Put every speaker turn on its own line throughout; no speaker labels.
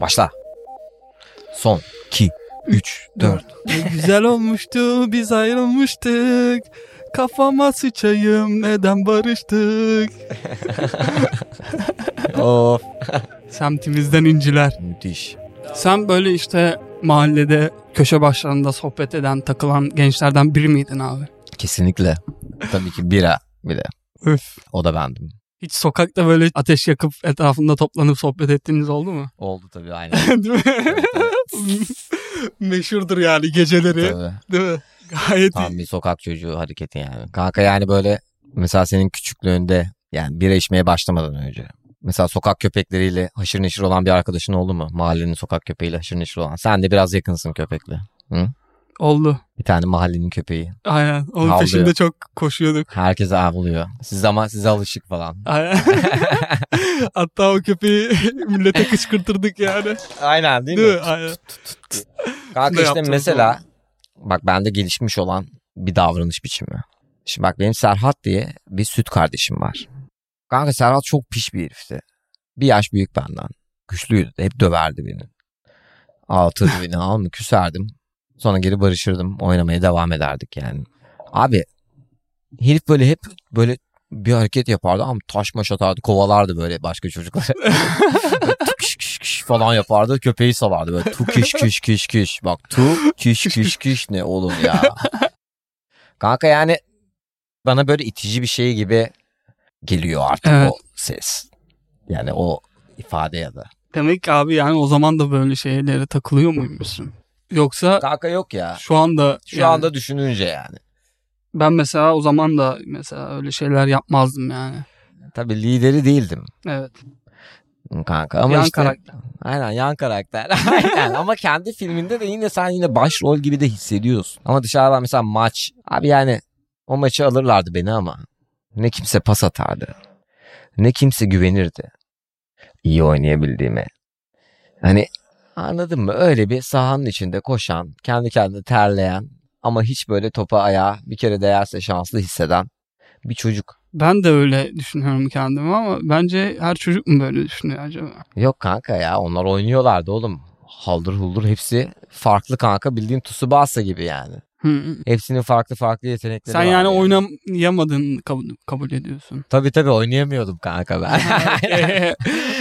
Başla. Son 2 3 4
Ne güzel olmuştu biz ayrılmıştık. Kafama sıçayım neden barıştık.
Of.
Semtimizden inciler.
Müthiş.
Sen böyle işte mahallede köşe başlarında sohbet eden takılan gençlerden biri miydin abi?
Kesinlikle. Tabii ki bira bile.
Öf.
O da bendim.
Hiç sokakta böyle ateş yakıp etrafında toplanıp sohbet ettiğiniz oldu mu?
Oldu tabii aynen.
Değil mi? Meşhurdur yani geceleri.
tabii.
Değil mi? Gayet
Tam bir sokak çocuğu hareketi yani. Kanka yani böyle mesela senin küçüklüğünde yani bira içmeye başlamadan önce. Mesela sokak köpekleriyle haşır neşir olan bir arkadaşın oldu mu? Mahallenin sokak köpeğiyle haşır neşir olan. Sen de biraz yakınsın köpekle.
Oldu.
Bir tane mahallenin köpeği.
Aynen. Onun
Havlıyor.
peşinde çok koşuyorduk.
Herkese avlıyor. Siz ama size alışık falan.
Aynen. Hatta o köpeği millete kışkırtırdık yani.
Aynen
Değil mi? Aynen.
Kanka işte mesela bak bende gelişmiş olan bir davranış biçimi. Şimdi bak benim Serhat diye bir süt kardeşim var. Kanka Serhat çok piş bir herifti. Bir yaş büyük benden. Güçlüydü. Hep döverdi beni. Ağlatırdı beni. Al mı küserdim. Sonra geri barışırdım. Oynamaya devam ederdik yani. Abi herif böyle hep böyle bir hareket yapardı ama taş maş atardı kovalardı böyle başka çocukları. Kiş kiş kiş falan yapardı köpeği salardı böyle tu kiş kiş kiş kiş bak tu kiş kiş kiş ne oğlum ya. Kanka yani bana böyle itici bir şey gibi geliyor artık
Evet.
o ses. Yani o ifade ya da.
Demek abi yani o zaman da böyle şeylere takılıyor muymuşsun? Yoksa
Kanka yok ya.
şu anda
Şu
yani
anda düşününce yani.
ben mesela o zaman da mesela öyle şeyler yapmazdım yani.
Tabii lideri değildim
Evet.
kanka ama
Yan
işte
karakter.
aynen yan karakter aynen ama kendi filminde de yine sen yine başrol gibi de hissediyorsun ama dışarıdan mesela maç abi yani o maçı alırlardı beni ama ne kimse pas atardı ne kimse güvenirdi iyi oynayabildiğime hani anladın mı öyle bir sahanın içinde koşan kendi kendine terleyen ama hiç böyle topa ayağa bir kere değerse şanslı hisseden bir çocuk
Ben de öyle düşünüyorum kendimi ama bence her çocuk mu böyle düşünüyor acaba?
Yok kanka ya onlar oynuyorlardı oğlum. Haldır huldur hepsi farklı kanka bildiğin Tsubasa gibi yani.
Hı.
Hepsinin farklı farklı yetenekleri
Sen
var
yani oynayamadığını kabul, kabul ediyorsun.
Tabii tabii oynayamıyordum kanka ben.
Okey,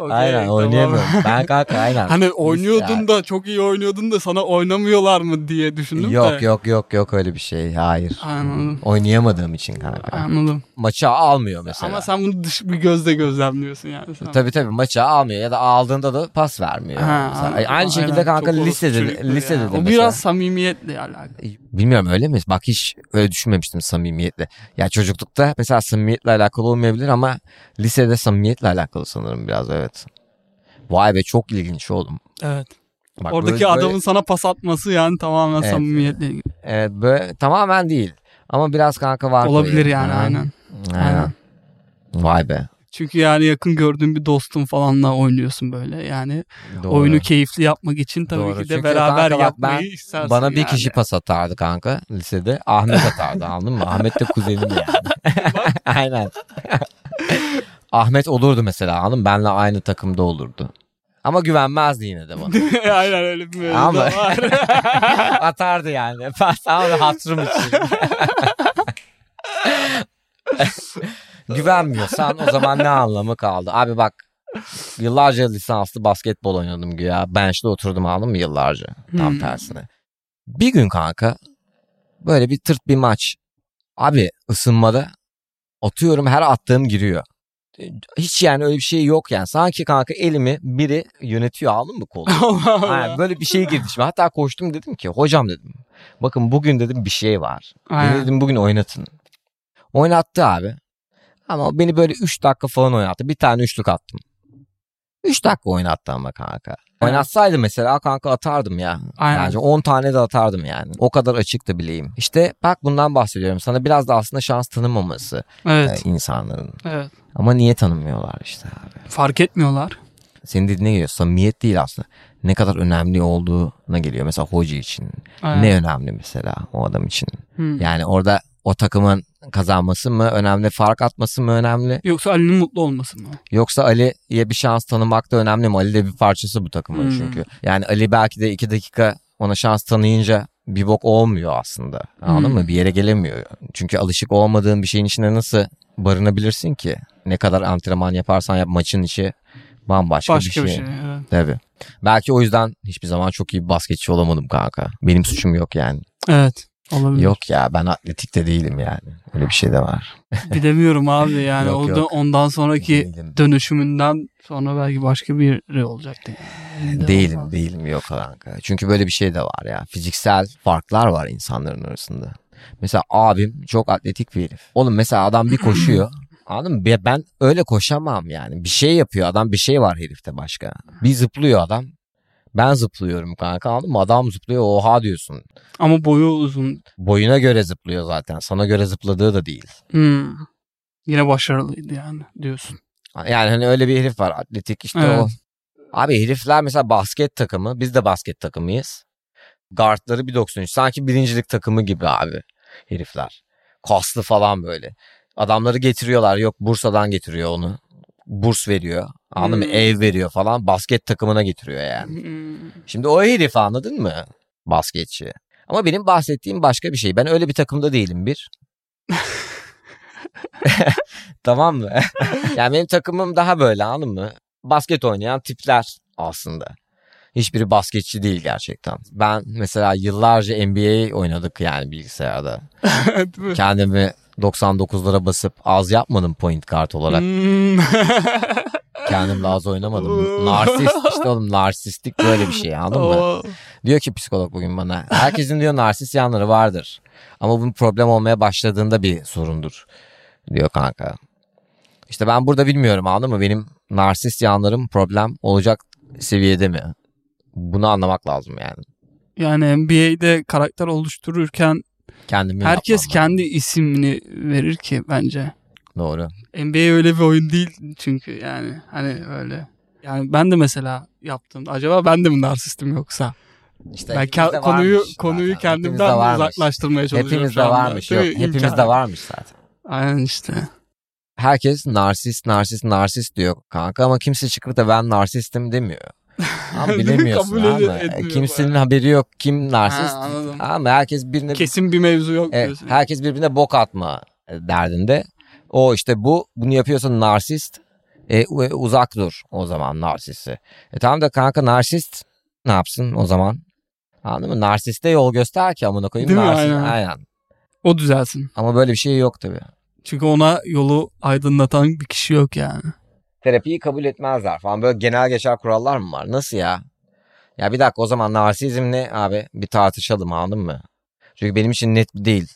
aynen
tamam.
oynayamıyorum. Ben kanka aynen.
Hani oynuyordun da çok iyi oynuyordun da sana oynamıyorlar mı diye düşündüm de.
Yok yok yok yok öyle bir şey. Hayır.
Anladım.
Oynayamadığım için kanka.
Anladım.
Maça almıyor mesela.
Ama sen bunu dış bir gözle gözlemliyorsun yani. Sen.
Tabii tabii maça almıyor ya da aldığında da pas vermiyor.
Ha,
Mesela.
anladım.
Aynı şekilde
Aynen,
kanka
çok
lisede lisede
yani.
de
O
mesela.
biraz samimiyetle alakalı.
Bilmiyorum öyle mi? Bak hiç öyle düşünmemiştim samimiyetle. Ya çocuklukta mesela samimiyetle alakalı olmayabilir ama lisede samimiyetle alakalı sanırım biraz evet. Vay be çok ilginç oğlum.
Evet.
Bak
Oradaki
böyle-
adamın
böyle-
sana pas atması yani tamamen
Evet.
samimiyetle ilgili.
evet, böyle tamamen değil. Ama biraz kanka var.
Olabilir yani
Ha,
aynen.
Aynen.
Aynen.
Vay be.
Çünkü yani yakın gördüğün bir dostun falanla oynuyorsun böyle. Yani
Doğru.
oyunu keyifli yapmak için tabii
Doğru.
ki de
Çünkü
beraber
kanka
yapmayı
ben-
istersin.
Bana bir
yani.
kişi pas atardı kanka lisede. Ahmet atardı anladın mı? Ahmet de kuzenim yani. Aynen. Ahmet olurdu mesela anladın? Benle aynı takımda olurdu. Ama güvenmezdi yine de bana.
aynen öyle bir mevzu
Ama-
var.
Atardı yani. Pas ama hatırım için. Güvenmiyorsan o zaman ne anlamı kaldı? Abi bak yıllarca lisanslı basketbol oynadım güya. Bench'te oturdum anladın mı yıllarca. Tam
Hmm.
tersine. Bir gün kanka böyle bir tırt bir maç. Abi ısınmada atıyorum her attığım giriyor. Hiç yani öyle bir şey yok yani. Sanki kanka elimi biri yönetiyor aldın mı kolu? Aynen, böyle bir şey girdi şimdi. Hatta koştum dedim ki hocam dedim. Bakın bugün dedim bir şey var. Beni dedim bugün oynatın. Oynattı abi. Ama beni böyle 3 dakika falan oynattı. Bir tane üçlük attım. 3 dakika oynattı ama kanka. Oynatsaydı mesela kanka atardım ya.
Aynen.
Bence 10 tane de atardım yani. O kadar açıktı bileğim. İşte bak bundan bahsediyorum. Sana biraz da aslında şans tanımaması
Evet.
e, insanların.
Evet.
Ama niye tanımıyorlar işte abi.
Fark etmiyorlar.
Senin dediğine geliyor. Samimiyet değil aslında. Ne kadar önemli olduğuna geliyor. Mesela hoca için.
Aynen.
Ne önemli mesela o adam için.
Hmm.
Yani orada o takımın kazanması mı önemli, fark atması mı önemli?
Yoksa Ali'nin mutlu olması mı?
Yoksa Ali'ye bir şans tanımak da önemli mi? Ali de bir parçası bu takımın
Hmm.
çünkü. Yani Ali belki de iki dakika ona şans tanıyınca bir bok olmuyor aslında. Anladın
Hmm.
mı? Bir yere gelemiyor. Çünkü alışık olmadığın bir şeyin içine nasıl barınabilirsin ki? Ne kadar antrenman yaparsan yap maçın içi bambaşka
Başka
bir
bir
şey.
şey. evet.
Tabii. Belki o yüzden hiçbir zaman çok iyi bir basketçi olamadım kanka. Benim suçum yok yani.
Evet. Olabilir.
Yok ya ben atletik de değilim yani. Öyle bir şey de var.
Bilemiyorum abi yani
Yok, yok.
ondan sonraki
Değilim.
dönüşümünden sonra belki başka biri olacaktı. Yani.
Değilim değilim yok kanka. Çünkü böyle bir şey de var ya. Fiziksel farklar var insanların arasında. Mesela abim çok atletik bir herif. Oğlum mesela adam bir koşuyor. Anladın mı? Ben öyle koşamam yani. Bir şey yapıyor adam bir şey var herifte başka. Bir zıplıyor adam. Ben zıplıyorum kanka anladın mı? Adam zıplıyor oha diyorsun.
Ama boyu uzun.
Boyuna göre zıplıyor zaten. Sana göre zıpladığı da değil.
Hmm. Yine başarılıydı yani diyorsun.
Yani hani öyle bir herif var atletik işte
Evet.
o. Abi herifler mesela basket takımı biz de basket takımıyız. Guardları 1.93 sanki birincilik takımı gibi abi herifler. Kaslı falan böyle. Adamları getiriyorlar yok Bursa'dan getiriyor onu. Burs veriyor. Anladın mı?
Hmm.
Ev veriyor falan. Basket takımına getiriyor yani.
Hmm.
Şimdi o herif anladın mı? Basketçi. Ama benim bahsettiğim başka bir şey. Ben öyle bir takımda değilim bir. tamam mı? yani benim takımım daha böyle anladın mı? Basket oynayan tipler aslında. Hiçbiri basketçi değil gerçekten. Ben mesela yıllarca NBA oynadık yani bilgisayarda. Kendimi 99'lara basıp az yapmadım point guard olarak.
Hmm.
Kendimle az oynamadım. Narsist işte oğlum narsistlik böyle bir şey anladın mı? Diyor ki psikolog bugün bana. Herkesin diyor narsist yanları vardır. Ama bunun problem olmaya başladığında bir sorundur. Diyor kanka. İşte ben burada bilmiyorum anladın mı? Benim narsist yanlarım problem olacak seviyede mi? Bunu anlamak lazım yani.
Yani NBA'de karakter oluştururken
Kendimi
herkes
yapmam
kendi ismini verir ki bence.
Doğru.
NBA öyle bir oyun değil çünkü yani hani öyle. Yani ben de mesela yaptım. Acaba ben de mi narsistim yoksa?
İşte
ben ke- konuyu
varmış
konuyu
zaten.
Kendimden
varmış.
uzaklaştırmaya çalışıyorum
Hepimizde
şu anda.
varmış.
Değil
Yok,
mi?
hepimizde
İmkan.
varmış zaten.
Aynen işte.
Herkes narsist, narsist, narsist diyor kanka ama kimse çıkıp da ben narsistim demiyor. Ama
mi?
bilemiyorsun
Kabul etmiyor
kimsenin
bayağı.
haberi yok kim narsist.
Ha, anladım.
ama herkes birine
Kesin bir mevzu yok
Evet,
diyorsun.
herkes birbirine bok atma derdinde. O işte bu bunu yapıyorsa narsist e, uzak dur o zaman narsisti. E tamam da kanka narsist ne yapsın o zaman? Anladın mı? Narsiste yol göster ki amına koyayım.
Değil mi?
Narsist,
Aynen.
aynen.
O düzelsin.
Ama böyle bir şey yok tabii.
Çünkü ona yolu aydınlatan bir kişi yok yani.
Terapiyi kabul etmezler falan. Böyle genel geçer kurallar mı var? Nasıl ya? Ya bir dakika o zaman narsizm ne abi? Bir tartışalım anladın mı? Çünkü benim için net değil.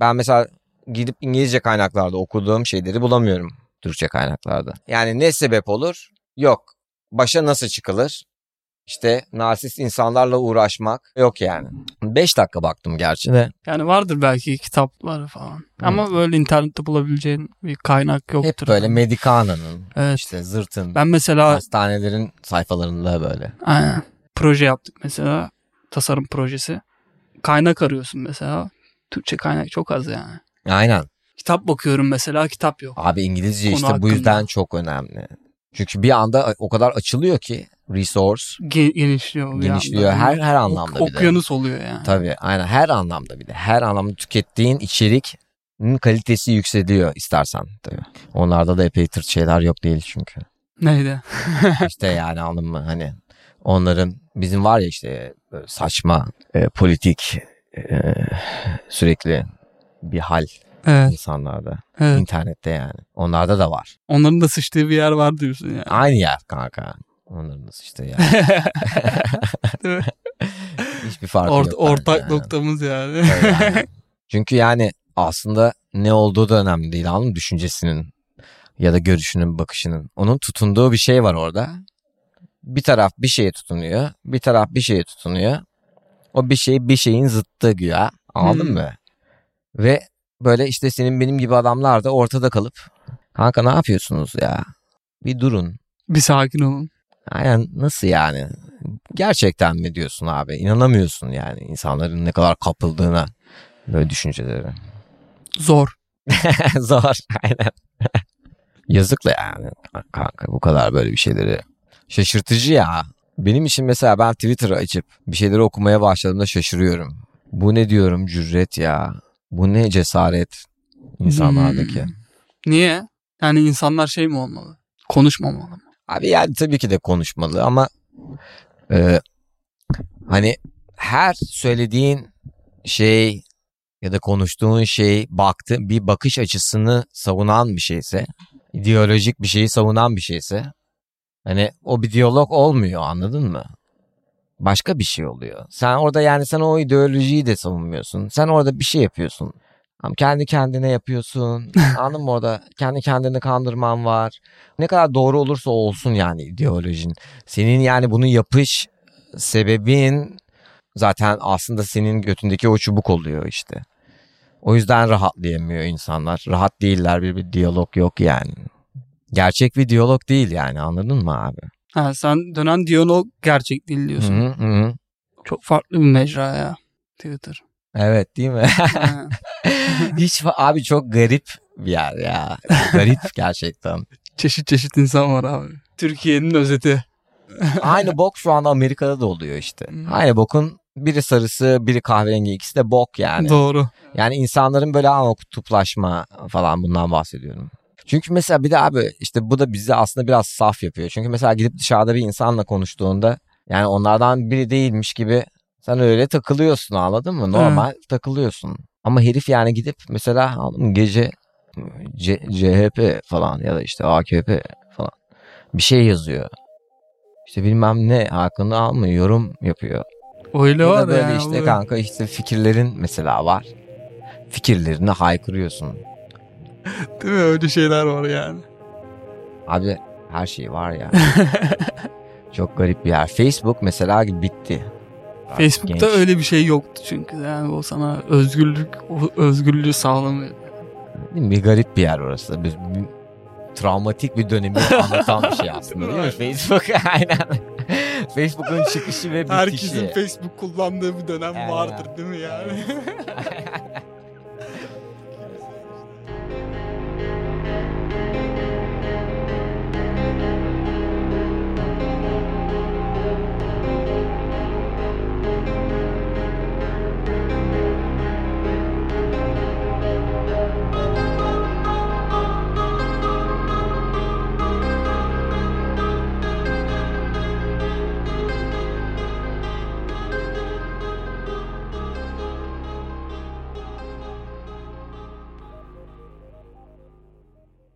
Ben mesela gidip İngilizce kaynaklarda okuduğum şeyleri bulamıyorum Türkçe kaynaklarda. Yani ne sebep olur? Yok. Başa nasıl çıkılır? İşte narsist insanlarla uğraşmak yok yani. 5 dakika baktım gerçi de.
Yani vardır belki kitapları falan. Ama böyle internette bulabileceğin bir kaynak yoktur.
Hep böyle Medicana'nın,
Evet.
işte Zırt'ın,
Ben mesela
hastanelerin sayfalarında böyle.
aynen, proje yaptık mesela. Tasarım projesi. Kaynak arıyorsun mesela. Türkçe kaynak çok az yani.
Aynen.
Kitap bakıyorum mesela kitap yok.
Abi İngilizce
Konu
işte bu
hakkında.
yüzden çok önemli. Çünkü bir anda o kadar açılıyor ki resource
Ge- genişliyor.
genişliyor her her anlamda
Ok-
bir de.
Okyanus oluyor yani.
Tabii aynen her anlamda bir de. Her anlamda tükettiğin içeriğin kalitesi yükseliyor istersen tabii. Onlarda da epey tırt şeyler yok değil çünkü.
Neydi?
İşte yani anladın mı hani onların bizim var ya işte saçma e, politik e, sürekli bir hal
Evet,
insanlarda.
evet.
internette yani. Onlarda da var.
Onların da sıçtığı bir yer var diyorsun yani.
Aynı yer kanka. Onların nasıl işte ya.
Değil mi?
Hiçbir farkı
Ort-
yok.
ortak
yani.
noktamız yani.
Yani. Çünkü yani aslında ne olduğu da önemli değil anladın mı? Düşüncesinin ya da görüşünün, bakışının. Onun tutunduğu bir şey var orada. Bir taraf bir şeye tutunuyor. Bir taraf bir şeye tutunuyor. O bir şey bir şeyin zıttı güya. Anladın
Hmm.
mı? Ve böyle işte senin benim gibi adamlar da ortada kalıp kanka ne yapıyorsunuz ya? Bir durun.
bir sakin olun.
Aynen nasıl yani? Gerçekten mi diyorsun abi? İnanamıyorsun yani insanların ne kadar kapıldığına böyle düşüncelere.
Zor.
Zor aynen. Yazıkla yani kanka bu kadar böyle bir şeyleri. Şaşırtıcı ya. Benim için mesela ben Twitter'ı açıp bir şeyleri okumaya başladığımda şaşırıyorum. Bu ne diyorum cüret ya. Bu ne cesaret insanlardaki.
Hmm. Niye? Yani insanlar şey mi olmalı? Konuşmamalı mı?
Abi yani tabii ki de konuşmalı ama e, hani her söylediğin şey ya da konuştuğun şey baktı bir bakış açısını savunan bir şeyse, ideolojik bir şeyi savunan bir şeyse hani o bir diyalog olmuyor anladın mı? Başka bir şey oluyor. Sen orada yani sen o ideolojiyi de savunmuyorsun. Sen orada bir şey yapıyorsun. Ama kendi kendine yapıyorsun. Anladın mı orada? Kendi kendini kandırman var. Ne kadar doğru olursa olsun yani ideolojin. Senin yani bunu yapış sebebin zaten aslında senin götündeki o çubuk oluyor işte. O yüzden rahatlayamıyor insanlar. Rahat değiller bir, bir diyalog yok yani. Gerçek bir diyalog değil yani anladın mı abi?
Ha, sen dönen diyalog gerçek değil diyorsun.
Hı hı.
Çok farklı bir mecra ya Twitter.
Evet değil mi? Hiç abi çok garip bir yer ya. Garip gerçekten.
çeşit çeşit insan var abi. Türkiye'nin özeti.
Aynı bok şu anda Amerika'da da oluyor işte.
Hmm.
Aynı bokun biri sarısı biri kahverengi ikisi de bok yani.
Doğru.
Yani insanların böyle ama kutuplaşma falan bundan bahsediyorum. Çünkü mesela bir de abi işte bu da bizi aslında biraz saf yapıyor. Çünkü mesela gidip dışarıda bir insanla konuştuğunda yani onlardan biri değilmiş gibi sen öyle takılıyorsun anladın mı? Normal takılıyorsun. Ama herif yani gidip mesela gece C- CHP falan ya da işte AKP falan bir şey yazıyor. İşte bilmem ne hakkında almıyor yorum yapıyor.
Öyle
Ya
var
da böyle
ya.
işte kanka işte fikirlerin mesela var. Fikirlerini haykırıyorsun.
Değil mi? Öyle şeyler var yani.
Abi her şey var ya. Çok garip bir yer. Facebook mesela bitti.
Facebook'ta
genç.
öyle bir şey yoktu çünkü. Yani o sana özgürlük, o özgürlüğü sağlamıyor.
Değil mi? Bir garip bir yer orası. Bir, bir travmatik bir dönemi anlatan bir şey aslında değil mi? Facebook aynen. Facebook'un çıkışı ve bitişi.
Herkesin Facebook kullandığı bir dönem
Evet.
vardır değil mi yani?